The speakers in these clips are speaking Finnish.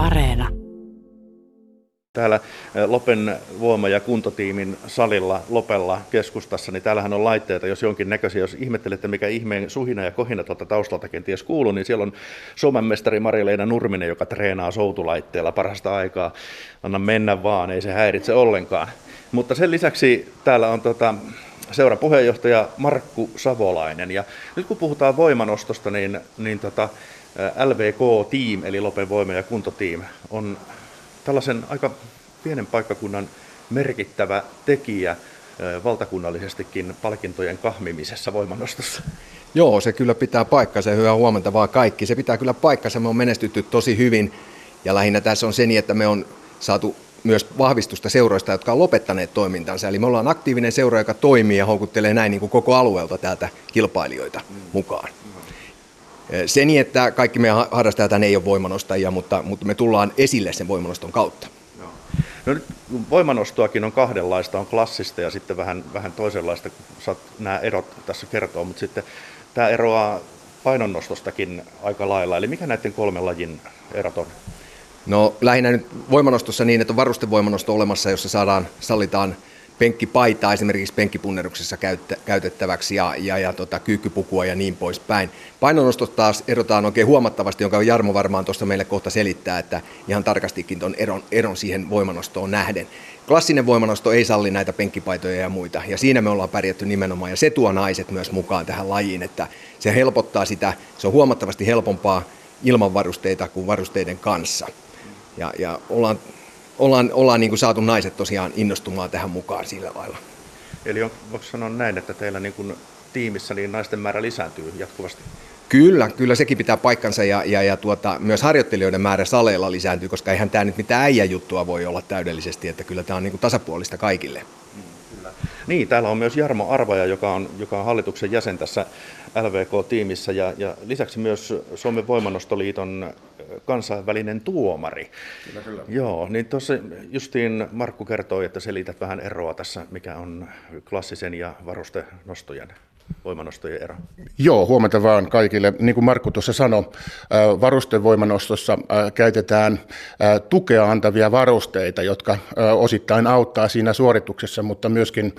Areena. Täällä Lopen voima- ja kuntotiimin salilla Lopella keskustassa, niin täällähän on laitteita, jos jonkin näköisiä. Jos ihmettelette, mikä ihmeen suhina ja kohina tuolta taustalta kenties kuuluu, niin siellä on Suomen mestari Marja-Leena Nurminen, joka treenaa soutulaitteella parasta aikaa. Anna mennä vaan, ei se häiritse ollenkaan. Mutta sen lisäksi täällä on tota, seuran puheenjohtaja Markku Savolainen. Ja nyt kun puhutaan voimanostosta, niin, niin tota, LVK Team, eli Lopen voima- ja kuntotiim, on tällaisen aika pienen paikkakunnan merkittävä tekijä valtakunnallisestikin palkintojen kahmimisessa voimanostossa. Joo, se kyllä pitää paikkansa. Hyvää huomenta vaan kaikki. Se pitää kyllä paikkansa. Me on menestytty tosi hyvin. Ja lähinnä tässä on se niin, että me on saatu myös vahvistusta seuroista, jotka on lopettaneet toimintansa. Eli me ollaan aktiivinen seura, joka toimii ja houkuttelee näin niin kuin koko alueelta täältä kilpailijoita mukaan. Se niin, että kaikki meidän harrastajat ei ole voimanostajia, mutta, mutta me tullaan esille sen voimanoston kautta. No nyt voimanostoakin on kahdenlaista, on klassista ja sitten vähän, vähän toisenlaista, kun saat nämä erot tässä kertoa, mutta sitten tämä eroaa painonnostostakin aika lailla. Eli mikä näiden kolmen lajin erot on? No lähinnä nyt voimanostossa niin, että on varustevoimanosto olemassa, jossa saadaan, sallitaan penkkipaitaa esimerkiksi penkkipunneruksessa käytettäväksi ja, ja, ja tota, kyykkypukua ja niin poispäin. Painonnostosta taas erotaan oikein huomattavasti, jonka Jarmo varmaan tuosta meille kohta selittää, että ihan tarkastikin tuon eron, eron siihen voimanostoon nähden. Klassinen voimanosto ei salli näitä penkkipaitoja ja muita, ja siinä me ollaan pärjätty nimenomaan, ja se tuo naiset myös mukaan tähän lajiin, että se helpottaa sitä, se on huomattavasti helpompaa ilman varusteita kuin varusteiden kanssa. Ja, ja ollaan ollaan, ollaan niin kuin saatu naiset tosiaan innostumaan tähän mukaan sillä lailla. Eli on, voiko sanoa näin, että teillä niin kuin tiimissä niin naisten määrä lisääntyy jatkuvasti? Kyllä, kyllä sekin pitää paikkansa ja, ja, ja tuota, myös harjoittelijoiden määrä saleilla lisääntyy, koska eihän tämä nyt mitään äijäjuttua voi olla täydellisesti, että kyllä tämä on niin kuin tasapuolista kaikille. Niin, täällä on myös Jarmo Arvaja, joka on, joka on hallituksen jäsen tässä LVK-tiimissä ja, ja lisäksi myös Suomen voimanostoliiton kansainvälinen tuomari. Kyllä, kyllä. Joo, niin tuossa justiin Markku kertoi, että selität vähän eroa tässä, mikä on klassisen ja varustenostojen voimanostojen ero? Joo, huomenta vaan kaikille. Niin kuin Markku tuossa sanoi, varustevoimanostossa käytetään tukea antavia varusteita, jotka osittain auttaa siinä suorituksessa, mutta myöskin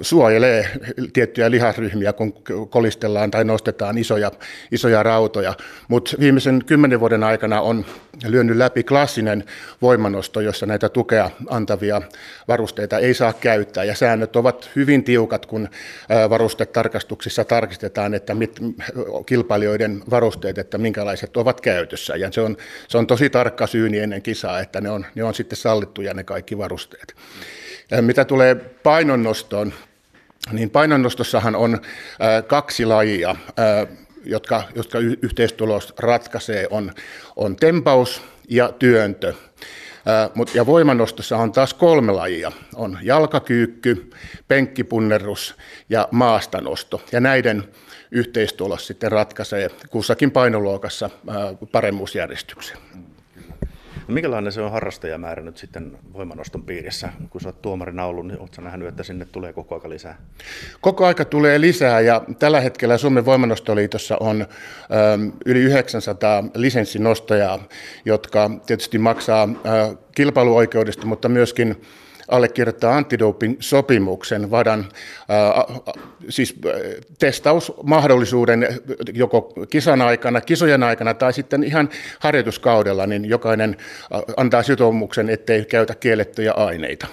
suojelee tiettyjä lihasryhmiä, kun kolistellaan tai nostetaan isoja, isoja rautoja. Mutta viimeisen kymmenen vuoden aikana on lyönyt läpi klassinen voimanosto, jossa näitä tukea antavia varusteita ei saa käyttää. Ja säännöt ovat hyvin tiukat, kun varustetarkastuksissa tarkistetaan, että mit, kilpailijoiden varusteet, että minkälaiset ovat käytössä. Ja se on, se on tosi tarkka syyni ennen kisaa, että ne on, ne on sitten sallittuja ne kaikki varusteet. Ja mitä tulee painonnostoon, niin painonnostossahan on kaksi lajia jotka, jotka yhteistulos ratkaisee, on, on tempaus ja työntö. Mut, ja voimannostossa on taas kolme lajia. On jalkakyykky, penkkipunnerus ja maastanosto. Ja näiden yhteistulos sitten ratkaisee kussakin painoluokassa paremmuusjärjestyksen. No minkälainen se on harrastajamäärä nyt sitten voimanoston piirissä? Kun sä oot tuomarina ollut, niin ootko nähnyt, että sinne tulee koko aika lisää? Koko aika tulee lisää ja tällä hetkellä Suomen voimanostoliitossa on ö, yli 900 lisenssinostajaa, jotka tietysti maksaa ö, kilpailuoikeudesta, mutta myöskin allekirjoittaa antidoping-sopimuksen, vadan äh, siis testausmahdollisuuden joko kisan aikana, kisojen aikana tai sitten ihan harjoituskaudella, niin jokainen antaa sitoumuksen, ettei käytä kiellettyjä aineita.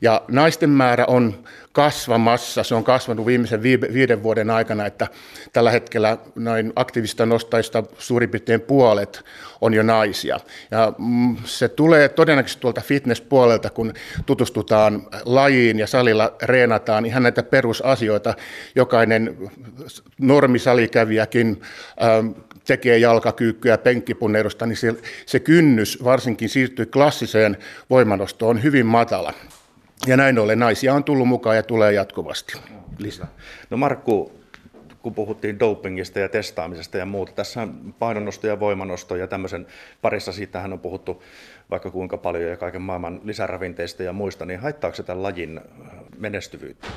Ja naisten määrä on kasvamassa. Se on kasvanut viimeisen viiden vuoden aikana, että tällä hetkellä noin aktiivista nostajista suurin piirtein puolet on jo naisia. Ja mm, se tulee todennäköisesti tuolta fitnesspuolelta, kun tutustutaan lajiin ja salilla reenataan ihan näitä perusasioita. Jokainen normisalikävijäkin ähm, tekee jalkakyykkyä penkkipunnerusta, niin se, se kynnys varsinkin siirtyy klassiseen voimanostoon hyvin matala. Ja näin ollen naisia on tullut mukaan ja tulee jatkuvasti lisää. No Markku, kun puhuttiin dopingista ja testaamisesta ja muuta, tässä painonnosto ja voimanosto ja tämmöisen parissa, siitähän on puhuttu vaikka kuinka paljon ja kaiken maailman lisäravinteista ja muista, niin haittaako se tämän lajin menestyvyyttä?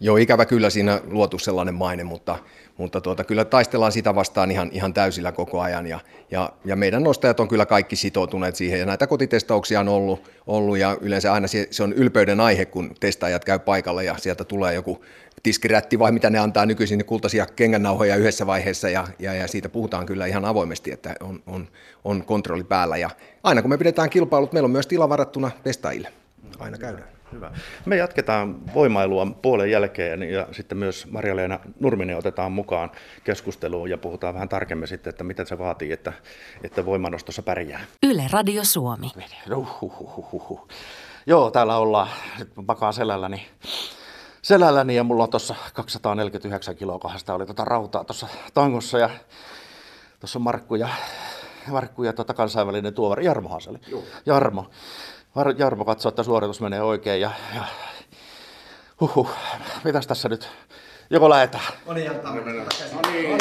Joo, ikävä kyllä siinä luotu sellainen maine, mutta, mutta tuota, kyllä taistellaan sitä vastaan ihan, ihan täysillä koko ajan ja, ja, ja meidän nostajat on kyllä kaikki sitoutuneet siihen ja näitä kotitestauksia on ollut, ollut ja yleensä aina se, se on ylpeyden aihe, kun testaajat käy paikalla ja sieltä tulee joku tiskirätti vai mitä ne antaa nykyisin, niin kultaisia kengännauhoja yhdessä vaiheessa ja, ja, ja siitä puhutaan kyllä ihan avoimesti, että on, on, on kontrolli päällä ja aina kun me pidetään kilpailut, meillä on myös tila varattuna testaajille. Aina käydään. Hyvä. Me jatketaan voimailua puolen jälkeen ja sitten myös Marja-Leena Nurminen otetaan mukaan keskusteluun ja puhutaan vähän tarkemmin sitten, että mitä se vaatii, että, että voimanostossa pärjää. Yle Radio Suomi. Uhuhuhuhu. Joo, täällä ollaan. Nyt makaan selälläni, selälläni ja mulla on tuossa 249 kiloa kohdasta oli tota rautaa tuossa tangossa ja tuossa Markku ja, Markku ja tota kansainvälinen tuovari Jarmo Haseli. Jarmo. Jarmo katsoo, että suoritus menee oikein ja, ja huhhuh, mitäs tässä nyt, joko lähetään? No niin, antaa mennä. No niin.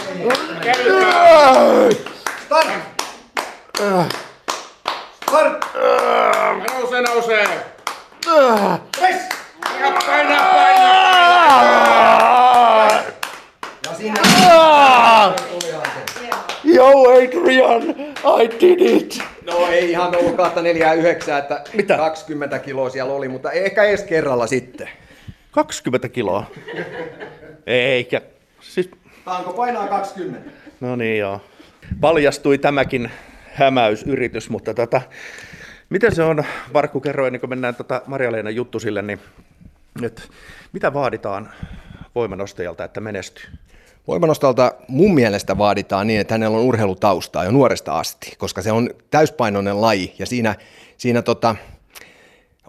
Start! Start! Nousee, nousee. Yes! Ja paina, paina. Ja siinä Yo Adrian, I did it! No ei ihan ollut 249, että Mitä? 20 kiloa siellä oli, mutta ehkä edes kerralla sitten. 20 kiloa. Eikä. Siis, Tanko painaa 20. no niin joo. Paljastui tämäkin hämäysyritys, mutta tota, miten se on, Markku kerroi, ennen kuin mennään tota Marja-Leena juttu sille, niin että mitä vaaditaan voimanostajalta, että menestyy? Voimanostalta mun mielestä vaaditaan niin, että hänellä on urheilutaustaa jo nuoresta asti, koska se on täyspainoinen laji ja siinä, siinä tota,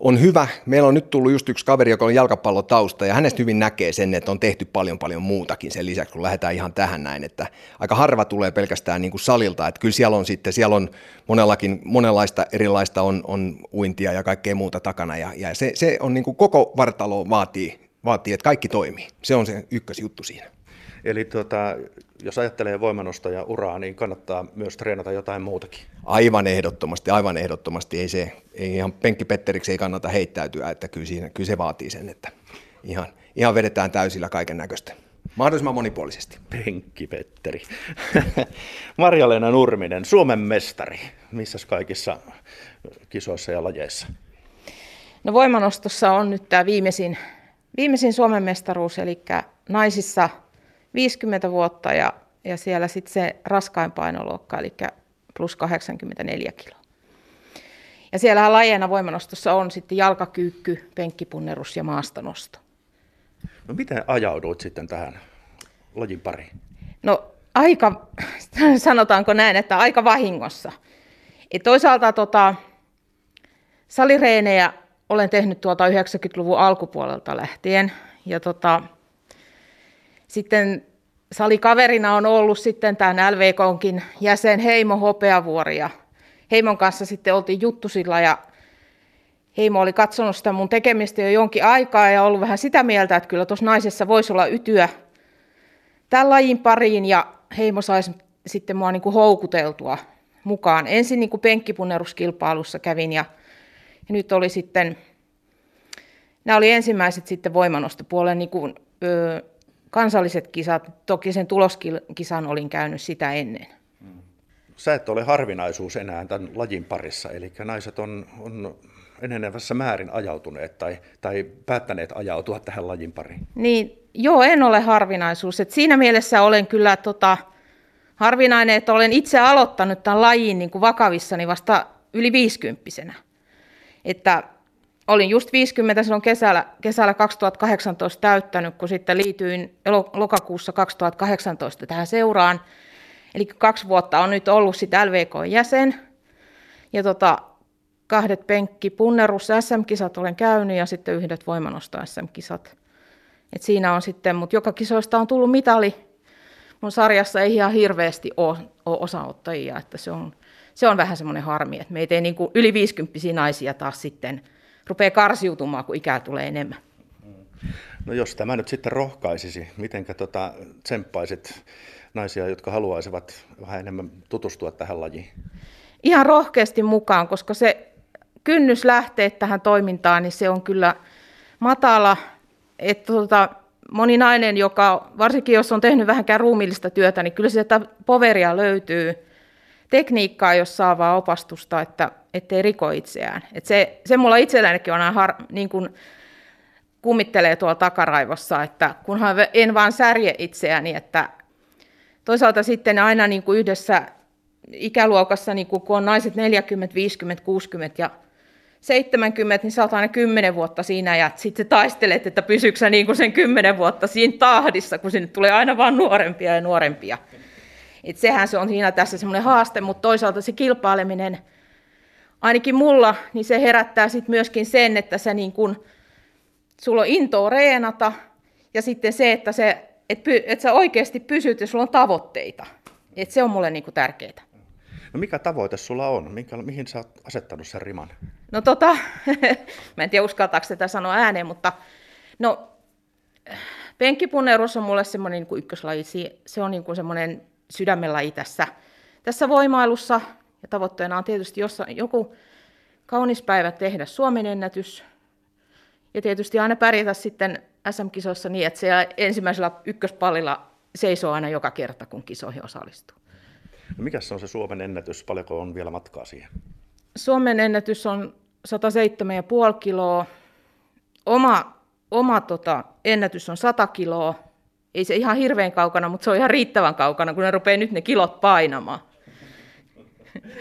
on hyvä. Meillä on nyt tullut just yksi kaveri, joka on jalkapallotausta ja hänestä hyvin näkee sen, että on tehty paljon paljon muutakin sen lisäksi, kun lähdetään ihan tähän näin, että aika harva tulee pelkästään niin kuin salilta, että kyllä siellä on sitten, siellä on monellakin, monenlaista erilaista on, on uintia ja kaikkea muuta takana ja, ja se, se on niin kuin koko vartalo vaatii, vaatii, että kaikki toimii. Se on se ykkösjuttu siinä. Eli tota, jos ajattelee voimanostaja uraa, niin kannattaa myös treenata jotain muutakin. Aivan ehdottomasti, aivan ehdottomasti. Ei, se, ei ihan penkkipetteriksi ei kannata heittäytyä, että kyllä, siinä, kyllä se vaatii sen, että ihan, ihan vedetään täysillä kaiken näköistä. Mahdollisimman monipuolisesti. Penkki Petteri. Marja-Leena Nurminen, Suomen mestari. Missä kaikissa kisoissa ja lajeissa? No voimanostossa on nyt tämä viimeisin, viimeisin Suomen mestaruus, eli naisissa 50 vuotta ja, ja siellä sitten se raskain painoluokka, eli plus 84 kiloa. Ja siellähän lajeina voimanostossa on sitten jalkakyykky, penkkipunnerus ja maastonosto. No miten ajauduit sitten tähän lajin pariin? No aika, sanotaanko näin, että aika vahingossa. Et toisaalta tota, salireenejä olen tehnyt tuolta 90-luvun alkupuolelta lähtien. Ja tota, sitten salikaverina on ollut sitten tämän LVKonkin jäsen Heimo Hopeavuori ja Heimon kanssa sitten oltiin juttusilla ja Heimo oli katsonut sitä mun tekemistä jo jonkin aikaa ja ollut vähän sitä mieltä, että kyllä tuossa naisessa voisi olla ytyä tämän lajin pariin ja Heimo saisi sitten mua niin kuin houkuteltua mukaan. Ensin niin kuin penkkipunneruskilpailussa kävin ja, ja nyt oli sitten, nämä oli ensimmäiset sitten voimanostopuolen niin kuin, ö, kansalliset kisat. Toki sen tuloskisan olin käynyt sitä ennen. Sä et ole harvinaisuus enää tämän lajin parissa, eli naiset on, on enenevässä määrin ajautuneet tai, tai päättäneet ajautua tähän lajin pariin. Niin, joo, en ole harvinaisuus. Et siinä mielessä olen kyllä tota, harvinainen, että olen itse aloittanut tämän lajin niin kuin vakavissani vasta yli viisikymppisenä. Että olin just 50 silloin kesällä, kesällä 2018 täyttänyt, kun sitten liityin lokakuussa 2018 tähän seuraan. Eli kaksi vuotta on nyt ollut sitten LVK-jäsen. Ja tota, kahdet penkki punnerus SM-kisat olen käynyt ja sitten yhdet voimanosto SM-kisat. Et siinä on sitten, mutta joka kisoista on tullut mitali. Mun sarjassa ei ihan hirveästi ole, ole osaottajia, että se on, se on vähän semmoinen harmi, että meitä ei niin yli 50 naisia taas sitten rupeaa karsiutumaan, kun ikää tulee enemmän. No jos tämä nyt sitten rohkaisisi, mitenkä tota, tsemppaisit naisia, jotka haluaisivat vähän enemmän tutustua tähän lajiin? Ihan rohkeasti mukaan, koska se kynnys lähteä tähän toimintaan, niin se on kyllä matala. Että tota, moni nainen, joka, varsinkin jos on tehnyt vähänkään ruumiillista työtä, niin kyllä sieltä poveria löytyy tekniikkaa, jos saa vaan opastusta, että ettei riko itseään. Et se, se mulla itsellänikin on aina har, niin kuin kummittelee tuolla takaraivossa, että kunhan en vaan särje itseäni, että toisaalta sitten aina niin kuin yhdessä ikäluokassa, niin kuin kun on naiset 40, 50, 60 ja 70, niin sä oot aina 10 vuotta siinä ja sitten taistelet, että pysyykö sä niin kuin sen 10 vuotta siinä tahdissa, kun sinne tulee aina vaan nuorempia ja nuorempia. Et sehän se on siinä tässä semmoinen haaste, mutta toisaalta se kilpaileminen, ainakin mulla, niin se herättää sitten myöskin sen, että sä niin kun, sulla on intoa reenata ja sitten se, että, se, et, et sä oikeasti pysyt ja sulla on tavoitteita. Et se on mulle niin tärkeää. No mikä tavoite sulla on? Minkä, mihin sä oot asettanut sen riman? No tota, mä en tiedä uskaltaako tätä sanoa ääneen, mutta no, penkkipunnerus on mulle semmoinen niin ykköslaji. Se on niin semmoinen sydämenlaji tässä, tässä voimailussa. Ja tavoitteena on tietysti jossain, joku kaunis päivä tehdä Suomen ennätys. Ja tietysti aina pärjätä sitten SM-kisoissa niin, että se ensimmäisellä ykköspallilla seisoo aina joka kerta, kun kisoihin osallistuu. No mikä se on se Suomen ennätys? Paljonko on vielä matkaa siihen? Suomen ennätys on 107,5 kiloa. Oma, oma tota, ennätys on 100 kiloa. Ei se ihan hirveän kaukana, mutta se on ihan riittävän kaukana, kun ne rupeaa nyt ne kilot painamaan.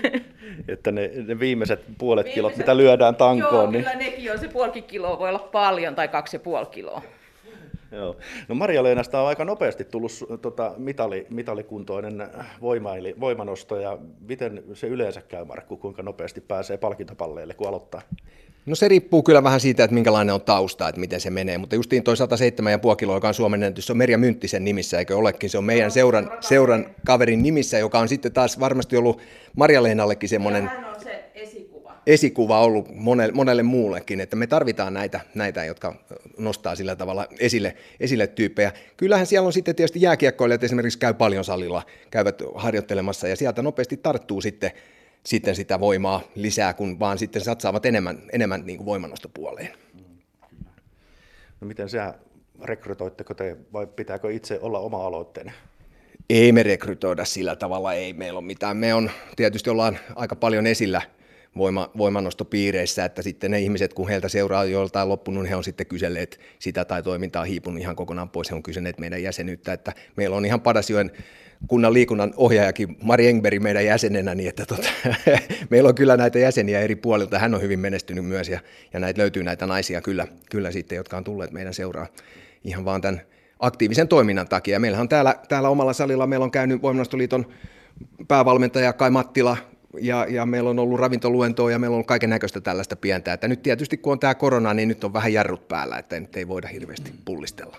että ne, ne viimeiset puolet viimeiset, kilot, mitä lyödään tankoon. Joo, niin... kyllä nekin on. Se puoli kiloa voi olla paljon tai kaksi ja puoli kiloa. Joo. No Maria-Leenasta on aika nopeasti tullut tota, mitali, mitalikuntoinen voimaili, voimanosto, ja miten se yleensä käy, Markku, kuinka nopeasti pääsee palkintopalleille, kun aloittaa? No se riippuu kyllä vähän siitä, että minkälainen on tausta, että miten se menee, mutta justiin toi 107,5 kiloa, joka on Suomen ennätys, se on Merja Mynttisen nimissä, eikö olekin? Se on meidän seuran, seuran kaverin nimissä, joka on sitten taas varmasti ollut Marja-Leenallekin semmoinen... hän on se esikuva. Ollut monelle, monelle muullekin, että me tarvitaan näitä, näitä jotka nostaa sillä tavalla esille, esille tyyppejä. Kyllähän siellä on sitten tietysti jääkiekkoilijat esimerkiksi käy paljon salilla, käyvät harjoittelemassa ja sieltä nopeasti tarttuu sitten sitten sitä voimaa lisää, kun vaan sitten satsaavat enemmän, enemmän niin kuin voimanostopuoleen. No miten se rekrytoitteko te vai pitääkö itse olla oma aloitteinen? Ei me rekrytoida sillä tavalla, ei meillä ole mitään. Me on, tietysti ollaan aika paljon esillä voima, voimannostopiireissä, että sitten ne ihmiset, kun heiltä seuraa joiltain loppunut, niin he on sitten kyselleet sitä tai toimintaa hiipunut ihan kokonaan pois, he on kysyneet meidän jäsenyyttä, että meillä on ihan Padasjoen kunnan liikunnan ohjaajakin Mari Engberg meidän jäsenenä, niin että tota, meillä on kyllä näitä jäseniä eri puolilta. Hän on hyvin menestynyt myös ja, ja näitä löytyy näitä naisia kyllä, kyllä sitten, jotka on tulleet meidän seuraa ihan vaan tämän aktiivisen toiminnan takia. Meillähän on täällä, täällä omalla salilla, meillä on käynyt Voimanostoliiton päävalmentaja Kai Mattila, ja, ja meillä on ollut ravintoluentoa ja meillä on kaiken näköistä tällaista pientä. Että nyt tietysti kun on tämä korona, niin nyt on vähän jarrut päällä, että nyt ei voida hirveästi pullistella.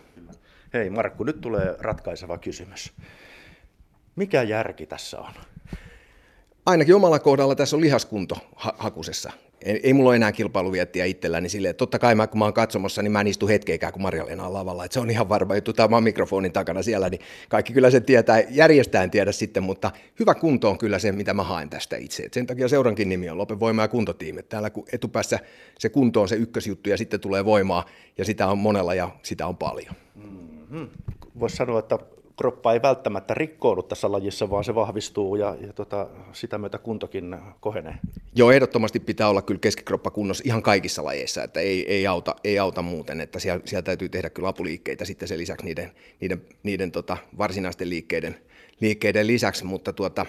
Hei Markku, nyt tulee ratkaiseva kysymys. Mikä järki tässä on? Ainakin omalla kohdalla tässä on lihaskunto ha- hakusessa. Ei, ei mulla ole enää kilpailuviettiä itselläni silleen, että totta kai mä, kun mä oon katsomassa, niin mä en istu hetkeäkään, kun marja on lavalla. Että se on ihan varma juttu, tämä mikrofonin takana siellä, niin kaikki kyllä sen tietää, järjestään tiedä sitten, mutta hyvä kunto on kyllä se, mitä mä haen tästä itse. Et sen takia seurankin nimi on Lopen voima- ja kuntotiimi. Täällä kun etupäässä se kunto on se ykkösjuttu ja sitten tulee voimaa ja sitä on monella ja sitä on paljon. Mm-hmm. Voisi sanoa, että kroppa ei välttämättä rikkoudu tässä lajissa, vaan se vahvistuu ja, ja tota, sitä myötä kuntokin kohenee. Joo, ehdottomasti pitää olla kyllä keskikroppa kunnossa ihan kaikissa lajeissa, että ei, ei, auta, ei auta muuten, että siellä, siellä täytyy tehdä kyllä apuliikkeitä sitten sen lisäksi niiden, niiden, niiden tota, varsinaisten liikkeiden, liikkeiden lisäksi, mutta tuota,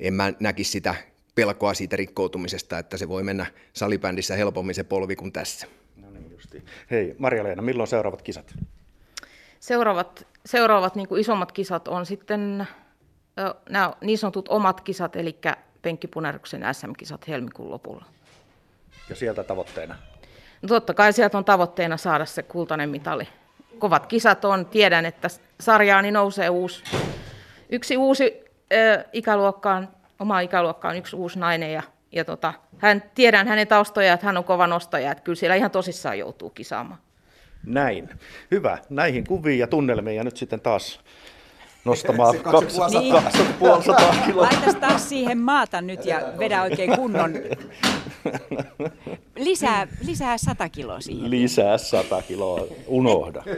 en mä näkisi sitä pelkoa siitä rikkoutumisesta, että se voi mennä salibändissä helpommin se polvi kuin tässä. No niin justi. Hei Marja-Leena, milloin seuraavat kisat? Seuraavat, seuraavat niin kuin isommat kisat on sitten nämä niin sanotut omat kisat, eli penkkipuneruksen SM-kisat helmikuun lopulla. Ja sieltä tavoitteena? No totta kai sieltä on tavoitteena saada se kultainen mitali. Kovat kisat on, tiedän, että sarjaani nousee uusi, yksi uusi ö, ikäluokkaan, oma ikäluokkaan yksi uusi nainen ja, ja tota, hän, tiedän hänen taustoja, että hän on kova nostaja, että kyllä siellä ihan tosissaan joutuu kisaamaan. Näin. Hyvä. Näihin kuviin ja tunnelmiin ja nyt sitten taas nostamaan 250 niin. kiloa. Laitas taas siihen maata nyt ja vedä oikein kunnon Lisää, lisää 100 kiloa siihen. Lisää 100 kiloa, unohda.